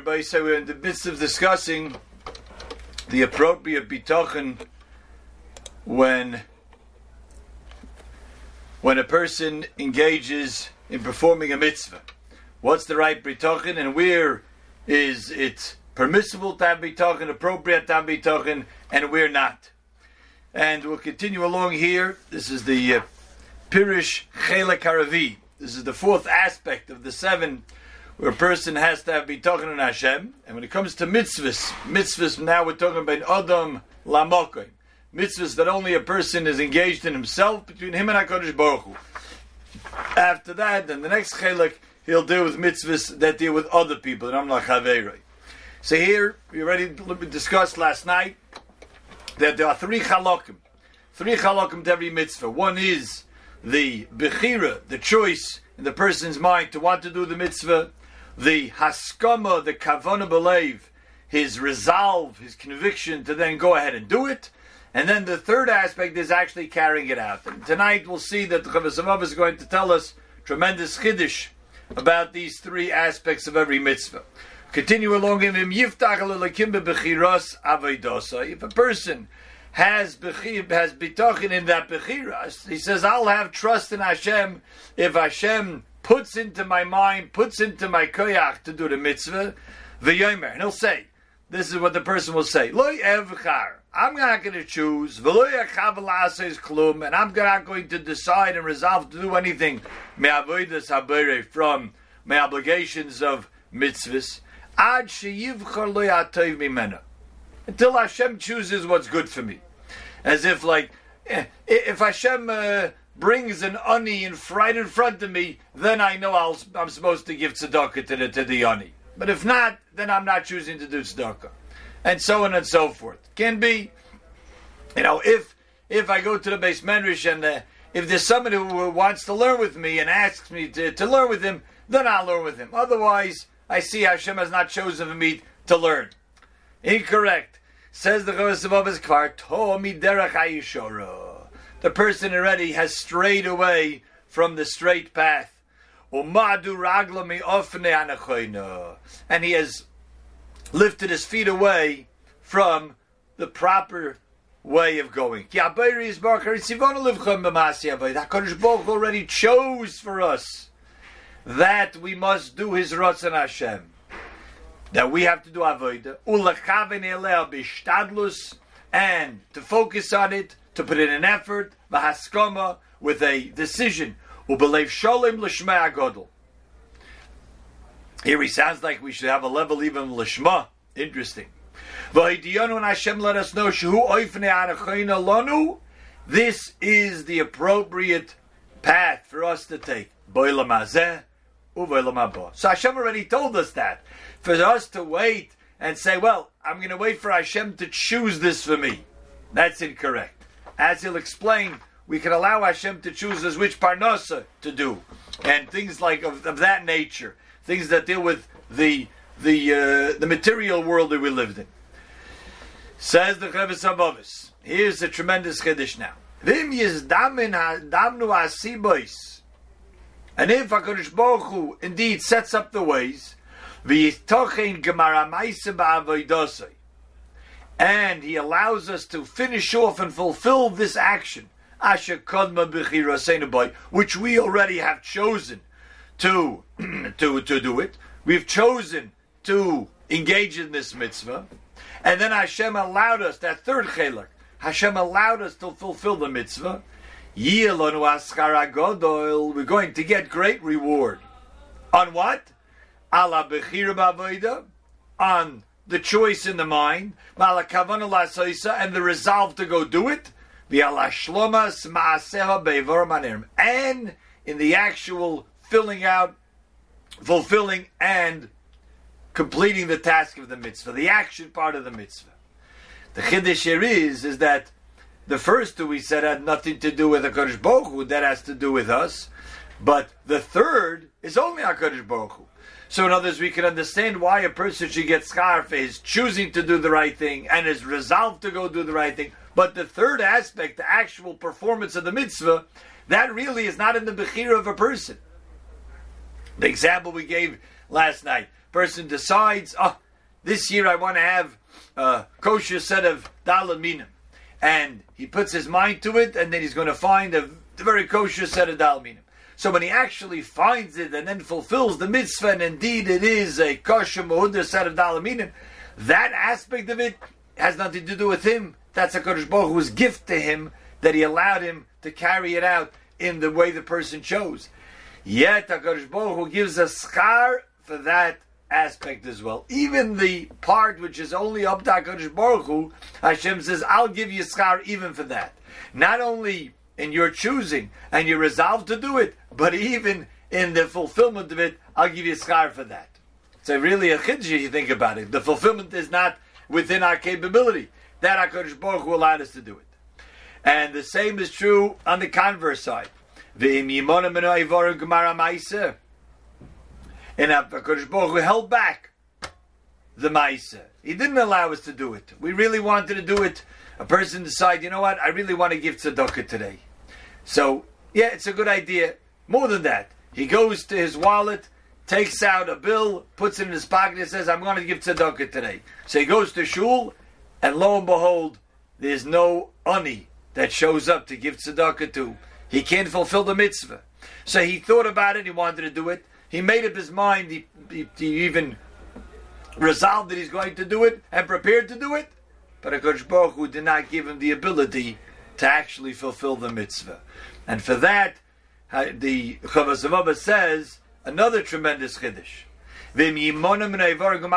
everybody. So we're in the midst of discussing the appropriate bitachon when when a person engages in performing a mitzvah. What's the right bitachon, and where is it permissible to have bitachon, appropriate to have bitachon, and where not? And we'll continue along here. This is the uh, Pirish Chelek. This is the fourth aspect of the seven where a person has to have bitachon on Hashem. And when it comes to mitzvahs, mitzvahs now we're talking about Adam Lamokim. Mitzvahs that only a person is engaged in himself, between him and HaKadosh Baruch Hu. After that, then the next chelik, he'll deal with mitzvahs that deal with other people, and I'm not So here, we already discussed last night that there are three chalokim. Three chalokim to every mitzvah. One is the bechira, the choice in the person's mind to want to do the mitzvah the haskama, the kavana believe, his resolve, his conviction to then go ahead and do it. And then the third aspect is actually carrying it out. And tonight we'll see that the Chavasamav is going to tell us tremendous chiddush about these three aspects of every mitzvah. Continue along in him. If a person has has bitachon in that bechiras, he says, "I'll have trust in Hashem if Hashem puts into my mind, puts into my koyach to do the mitzvah, v'yomer. And he'll say, this is what the person will say, Lo evchar. I'm not going to choose, and I'm not going to decide and resolve to do anything from my obligations of mitzvahs. Until Hashem chooses what's good for me. As if, like, eh, if Hashem uh, brings an ani in right in front of me, then I know i am supposed to give tzedakah to the, to the ani. But if not, then I'm not choosing to do tzedakah. And so on and so forth. Can be, you know, if if I go to the beis medrash and uh, if there's somebody who wants to learn with me and asks me to, to learn with him, then I'll learn with him. Otherwise, I see Hashem has not chosen for me to learn. Incorrect. Says the Chavas of Kvar, To derech the person already has strayed away from the straight path. And he has lifted his feet away from the proper way of going. HaKadosh Baruch already chose for us that we must do His Ratzon Hashem. That we have to do Avodah. And to focus on it to put in an effort, v'haskama, with a decision, ubelev sholem l'shma agodol. Here he sounds like we should have a level even l'shma. Interesting. And Hashem let us know lanu. This is the appropriate path for us to take. So Hashem already told us that. For us to wait and say, well, I'm going to wait for Hashem to choose this for me. That's incorrect as he'll explain, we can allow Hashem to choose us which parnasa to do, and things like of, of that nature, things that deal with the the uh, the material world that we lived in. Says the Chavis Abavis. Here's a tremendous chiddush now. Vim damnu asibois. And if HaKadosh Baruch Hu indeed sets up the ways, v'yitochein gemara ma'isa ba'avoidosai, and he allows us to finish off and fulfill this action, Asher Kadma which we already have chosen to, to, to do it. We've chosen to engage in this mitzvah. And then Hashem allowed us, that third chelak, Hashem allowed us to fulfill the mitzvah. We're going to get great reward. On what? On the choice in the mind, and the resolve to go do it, and in the actual filling out, fulfilling, and completing the task of the mitzvah, the action part of the mitzvah. The chiddush here is is that the first two we said had nothing to do with Hakadosh Baruch Hu, that has to do with us, but the third is only Hakadosh Baruch Hu. So, in others, we can understand why a person should get schar for his choosing to do the right thing and his resolve to go do the right thing. But the third aspect, the actual performance of the mitzvah, that really is not in the bechira of a person. The example we gave last night. person decides, oh, this year I want to have a kosher set of daled minim. And he puts his mind to it, and then he's going to find a very kosher set of daled minim. So when he actually finds it and then fulfills the mitzvah, and indeed it is a kosher muhudah set of daled minim, that aspect of it has nothing to do with him. That's a Kodesh Baruch Hu's gift to him that he allowed him to carry it out in the way the person chose. Yet a HaKadosh Baruch Hu gives a schar for that aspect as well. Even the part which is only up to HaKadosh Baruch Hu, Hashem says, I'll give you schar even for that. Not only in your choosing and you resolve to do it, but even in the fulfillment of it, I'll give you schar for that. So really a chiddush you think about it. The fulfillment is not within our capability. That HaKadosh Baruch Hu allowed us to do it. And the same is true on the converse side. And HaKadosh Baruch Hu held back the Maisa. He didn't allow us to do it. We really wanted to do it. A person decide, you know what, I really want to give tzedakah today. So, yeah, it's a good idea. More than that, he goes to his wallet, takes out a bill, puts it in his pocket, and says, I'm going to give tzedakah today. So he goes to shul, and lo and behold, there's no ani that shows up to give tzedakah to. He can't fulfill the mitzvah. So he thought about it, he wanted to do it. He made up his mind, he, he, he even resolved that he's going to do it and prepared to do it. But HaKadosh Baruch Hu did not give him the ability to actually fulfill the mitzvah. And for that, uh, the Chavasavaba says another tremendous chiddush. HaKadosh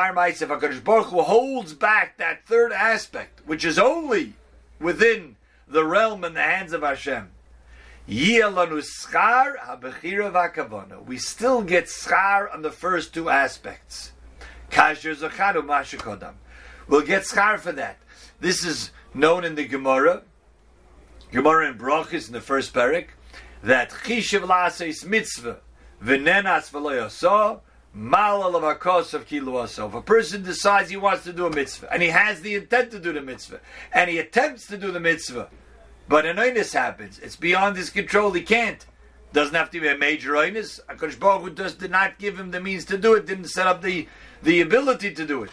Baruch Hu holds back that third aspect, which is only within the realm in the hands of Hashem. We still get schar on the first two aspects. We'll get schar for that. This is known in the Gemara, Gemara in Brachis in the first parak, that chishav la'aseis mitzvah v'nenas v'lo mal of If a person decides he wants to do a mitzvah, and he has the intent to do the mitzvah, and he attempts to do the mitzvah, but an oinus happens. It's beyond his control. He can't. Doesn't have to be a major oinus. Akash Baruch just did not give him the means to do it. Didn't set up the the ability to do it.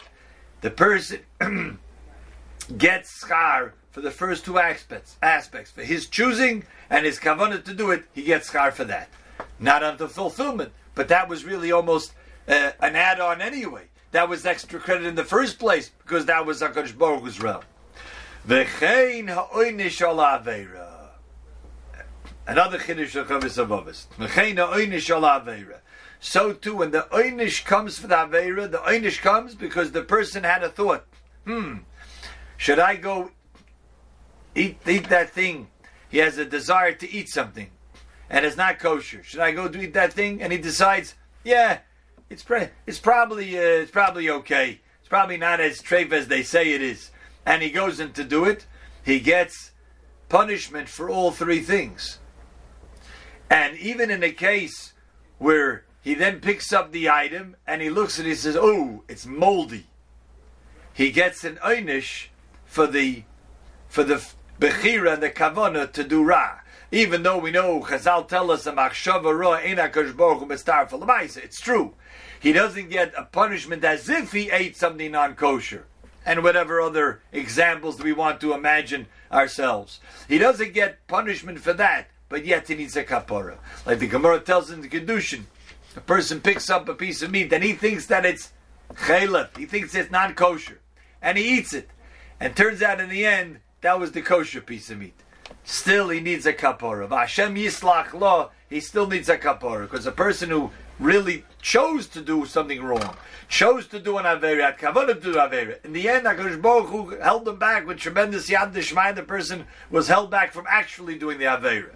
The person gets schar for the first two aspects. Aspects for his choosing and his kavanah to do it. He gets schar for that. Not until fulfillment, but that was really almost uh, an add-on anyway. That was extra credit in the first place because that was Hakadosh Baruch Hu's realm. Another chiddush of Chavis aveira. So too, when the oinish comes for the aveira, the oinish comes because the person had a thought. Hmm, should I go eat eat that thing? He has a desire to eat something, and it's not kosher. Should I go do eat that thing? And he decides, yeah, it's pre- it's probably uh, it's probably okay. It's probably not as treif as they say it is and he goes in to do it, he gets punishment for all three things. And even in a case where he then picks up the item and he looks at it and he says, "Oh, it's moldy," he gets an einish for the for the bechira the kavana to do ra. Even though we know Chazal tell us a machshava ra It's true. He doesn't get a punishment as if he ate something non kosher and whatever other examples we want to imagine ourselves. He doesn't get punishment for that, but yet he needs a kapara. Like the Gemara tells in the Kedushin, a person picks up a piece of meat and he thinks that it's chalef, he thinks it's non kosher, and he eats it. And turns out in the end, that was the kosher piece of meat. Still, he needs a kapara. Hashem yislach lo, he still needs a kapara because a person who really chose to do something wrong, chose to do an Avera, Kavanah to do Avera. In the end, HaKadosh Baruch Hu held them back with tremendous Yad Dishmai. The person was held back from actually doing the Avera.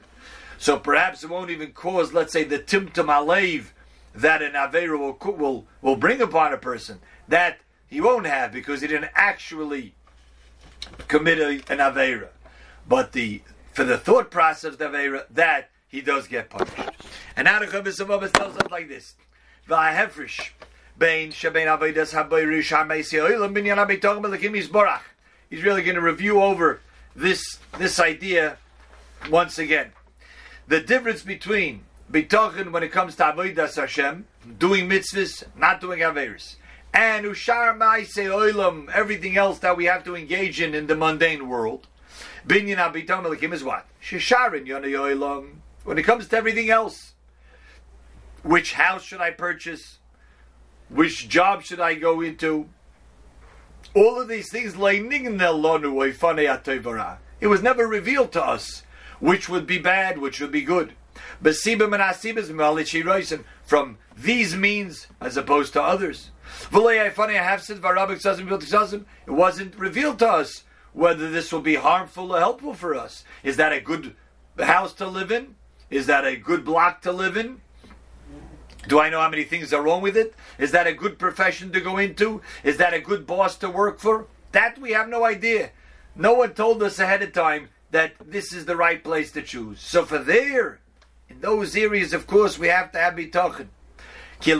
So perhaps it won't even cause, let's say, the Timtum Alev that an Avera will, will, will bring upon a person. That he won't have because he didn't actually commit a, an Avera. But the for the thought process of the Avera, that he does get punished. And now the Chavis of tells us like this. He's really going to review over this this idea once again. The difference between bitochen when it comes to avodas Hashem, doing mitzvahs, not doing averis, and ushar ma'ase oilam, everything else that we have to engage in in the mundane world. Binyan abitam elikim is what? Shisharin yonay oilam. When it comes to everything else, which house should I purchase? Which job should I go into? All of these things, it was never revealed to us which would be bad, which would be good. From these means as opposed to others. It wasn't revealed to us whether this will be harmful or helpful for us. Is that a good house to live in? Is that a good block to live in? Do I know how many things are wrong with it? Is that a good profession to go into? Is that a good boss to work for? That we have no idea. No one told us ahead of time that this is the right place to choose. So for there, in those areas, of course, we have to have bitachon. We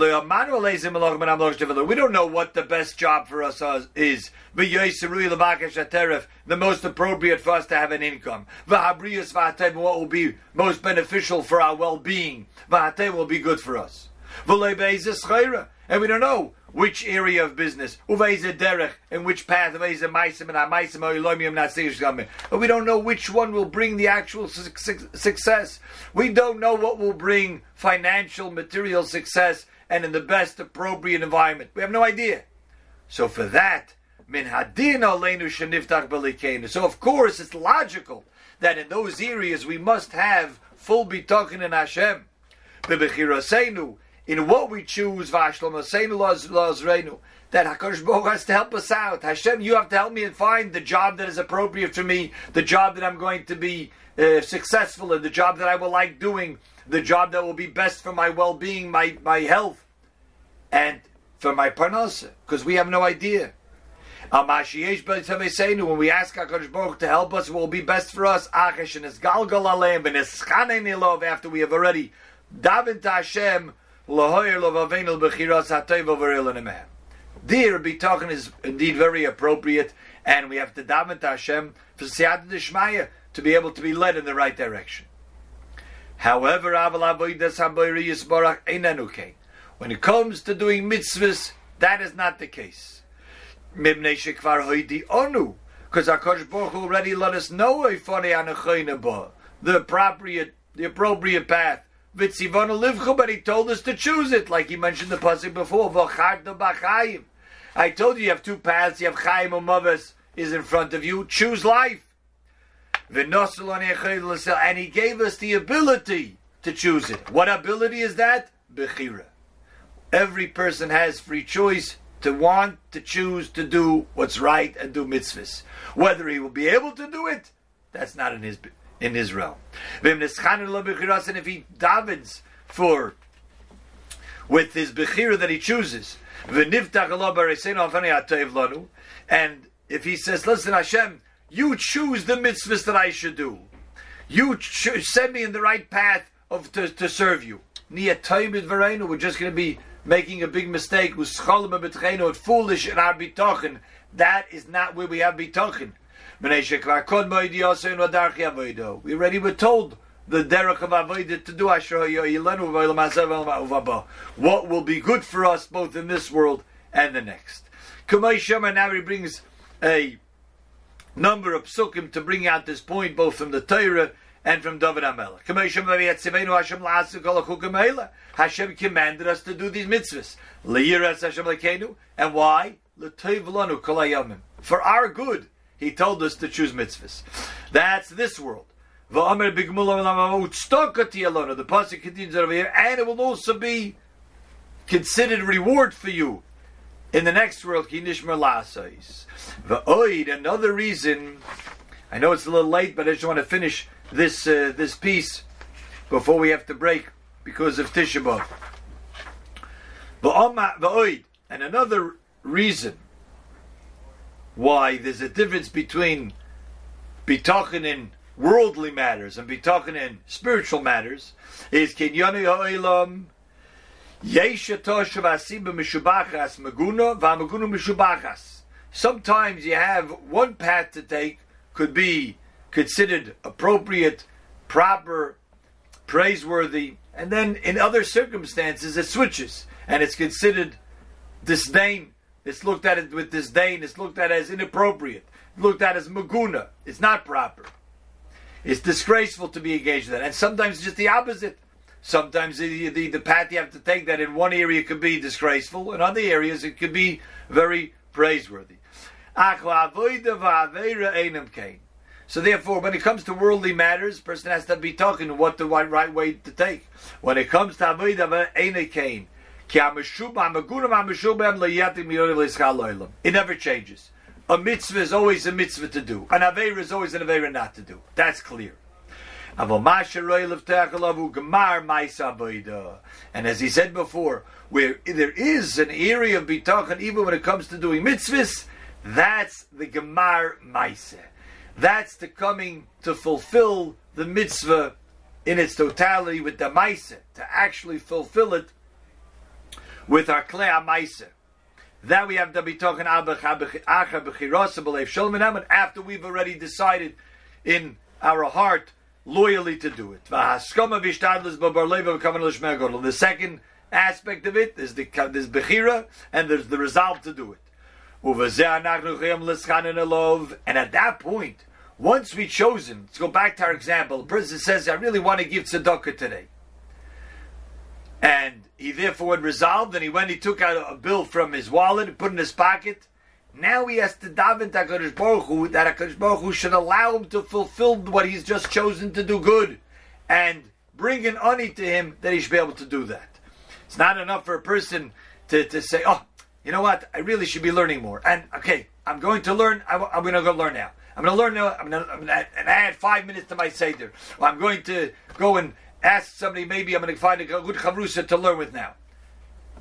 don't know what the best job for us is. The most appropriate for us to have an income. What will be most beneficial for our well-being. will be good for us. And we don't know which area of business, derech, and which path, and we don't know which one will bring the actual su- success. We don't know what will bring financial, material success and in the best appropriate environment. We have no idea. So for that, min hadin So of course it's logical that in those areas we must have full bitoken in Hashem in what we choose, Vashlama Sayyidina's reinu, that Hakadosh Baruch has to help us out. Hashem, you have to help me and find the job that is appropriate for me, the job that I'm going to be uh, successful in, the job that I will like doing, the job that will be best for my well-being, my my health, and for my parnasa, because we have no idea. When we ask HaKadosh Baruch to help us, what will be best for us? After we have already davened to Hashem there, bitachon is indeed very appropriate, and we have to daven to Hashem for siyat d'shmaya to be able to be led in the right direction. However, when it comes to doing mitzvahs, that is not the case. Because Hakadosh Baruch already let us know the appropriate, the appropriate path Vitzivana livchu, but he told us to choose it, like he mentioned the pasuk before. b'chayim. I told you you have two paths. You have Chaim Umavas is in front of you. Choose life. And he gave us the ability to choose it. What ability is that? Bechira. Every person has free choice to want, to choose, to do what's right and do mitzvahs. Whether he will be able to do it, that's not in his in Israel. And if he davens for with his bechira that he chooses, and if he says, "Listen, Hashem, you choose the mitzvahs that I should do. You ch- send me in the right path of to, to serve you." We're just going to be making a big mistake. Foolish in our. That is not where we have bitochen. We already were told the derech of avodah to do what will be good for us both in this world and the next. Kamei now he brings a number of psukim to bring out this point both from the Torah and from David Amelech. Hashem commanded us to do these mitzvahs. And why? For our good he told us to choose mitzvahs. That's this world. The pasuk continues over here, and it will also be considered reward for you in the next world. The oid, another reason. I know it's a little late, but I just want to finish this uh, this piece before we have to break because of Tisha B'av. And another reason why there's a difference between bitachon in worldly matters and bitachon in spiritual matters is kinyani ha'olam Sometimes you have one path to take could be considered appropriate, proper, praiseworthy, and then in other circumstances it switches, and it's considered disdain. It's looked at it with disdain. It's looked at as inappropriate. looked at as maguna. It's not proper. It's disgraceful to be engaged in that, and sometimes it's just the opposite. Sometimes the, the, the path you have to take that in one area could be disgraceful, in other areas it could be very praiseworthy. So therefore, when it comes to worldly matters, person has to be talking what the right, right way to take. When it comes to avodah kain, it never changes. A mitzvah is always a mitzvah to do. An avera is always an avera not to do. That's clear. And as he said before, where there is an area of bitachon, even when it comes to doing mitzvahs, that's the gemar maise. That's the coming to fulfill the mitzvah in its totality with the maise, to actually fulfill it with our klei maise. That we have to be talking after we've already decided in our heart loyally to do it. The second aspect of it is the there's bechira and there's the resolve to do it. And at that point, once we've chosen, let's go back to our example. The person says, "I really want to give tzedakah today," and he therefore had resolved, and he went, he took out a bill from his wallet, and put in his pocket, now he has to daven to HaKadosh Baruch Hu, that HaKadosh Baruch Hu should allow him to fulfill what he's just chosen to do good and bring an ani to him that he should be able to do that. It's not enough for a person to, to say, oh, you know what, I really should be learning more. And okay, I'm going to learn, I, am going to go learn now. I'm going to learn now, I'm going to and add five minutes to my Seder. Or I'm going to go and ask somebody, maybe I'm going to find a good chavrusa to learn with now.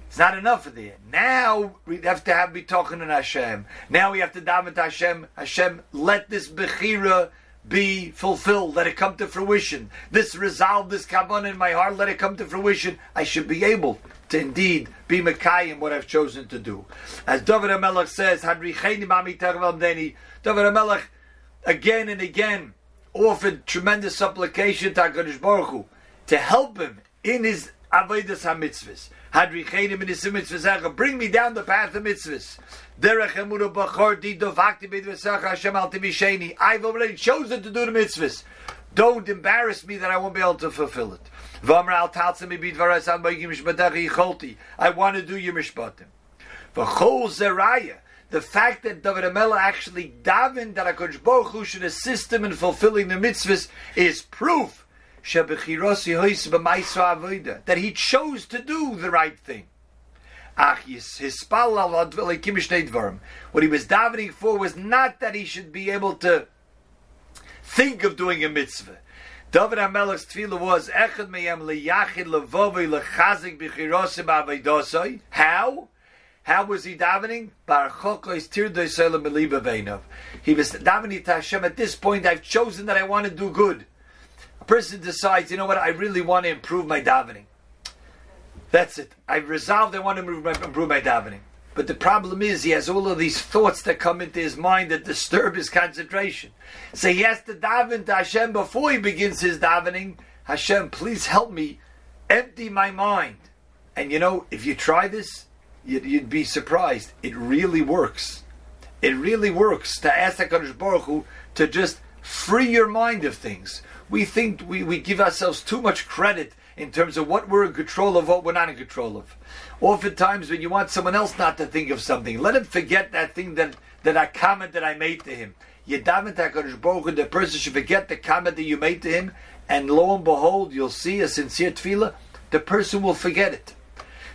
It's not enough for the Now we have to have be talking to Hashem. Now we have to daven to Hashem. Hashem, let this bechira be fulfilled. Let it come to fruition. This resolve, this kavan in my heart, let it come to fruition. I should be able to indeed be Mekayim what I've chosen to do. As David HaMelech says, David HaMelech again and again offered tremendous supplication to HaKadosh Baruch Hu to help him in his Avodas HaMitzvahs. Hadrichenim in his mitzvah bring me down the path of mitzvahs. Derech emuna bachor di dovakti b'dvesacha Hashem al timisheni. I've already chosen to do the mitzvahs. Don't embarrass me that I won't be able to fulfill it. V'amra al taltzim mi b'dvaras an b'yim mishpatechi yicholti. I want to do your mishpatim. V'chol zeraya. The fact that David Amela actually davened that HaKadosh Baruch Hu should assist him in fulfilling the mitzvahs is proof that he chose to do the right thing. What he was davening for was not that he should be able to think of doing a mitzvah. David HaMelech's tefillah was Echad meyem liyachid levovi lechazik b'chirosim avedosoi. How? How was he davening? He was davening to Hashem. At this point, I've chosen that I want to do good. A person decides, you know what, I really want to improve my davening. That's it. I've resolved I want to improve my, improve my davening. But the problem is he has all of these thoughts that come into his mind that disturb his concentration. So he has to daven to Hashem before he begins his davening. Hashem, please help me empty my mind. And you know, if you try this, you'd, you'd be surprised. It really works. It really works to ask HaKadosh Baruch Hu to just free your mind of things we think we, we give ourselves too much credit in terms of what we're in control of, what we're not in control of. Oftentimes, when you want someone else not to think of something, let him forget that thing that, that I comment that I made to him. Yedavet HaKadosh Baruch the person should forget the comment that you made to him, and lo and behold, you'll see a sincere tefillah, the person will forget it.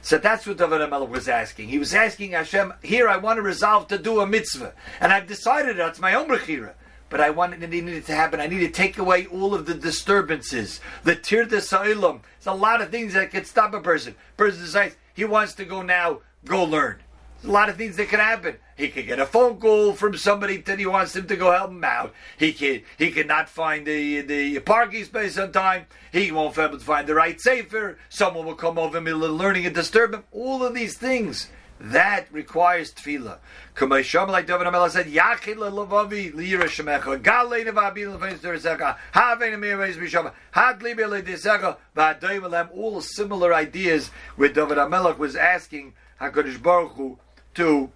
So that's what David HaMelech was asking. He was asking Hashem, here I want to resolve to do a mitzvah, and I've decided that's my own bechira but I wanted it needed to happen. I need to take away all of the disturbances, the tir sa'ilam. There's a lot of things that could stop a person. Person decides he wants to go now, go learn. A lot of things that could happen. He could get a phone call from somebody that he wants him to go help him out. He could he could not find the the parking space on time. He won't be able to find the right sefer. Someone will come over middle of learning and disturb him. All of these things that requires tefillah. Kamei Shom, like David Amela said, Yachid le'lavavi li'yira shemecha, galei nevabi l'fein teresecha, havein amiris b'shom, had libi le'desecha, v'adoyim elem, all similar ideas where David Amelech was asking HaKadosh Baruch Hu to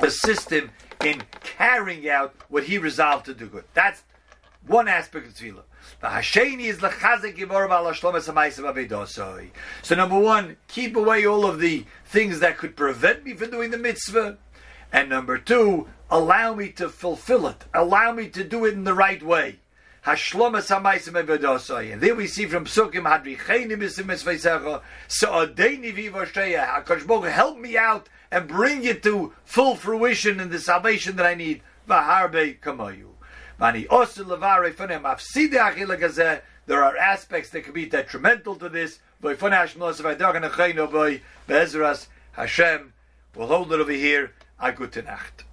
assist him in carrying out what he resolved to do good. That's one aspect of tefillah. So number one, keep away all of the things that could prevent me from doing the mitzvah, and number two, allow me to fulfill it. Allow me to do it in the right way. Hashlomas. And there we see from Psukim, Hadricheni misim mitzvaysecha, Sa'adeni vivosheya. HaKadosh Baruch help me out and bring it to full fruition in the salvation that I need. Vaharbe kamayu. There are aspects that could be detrimental to this. Hashem. We'll hold it over here. A gute Nacht.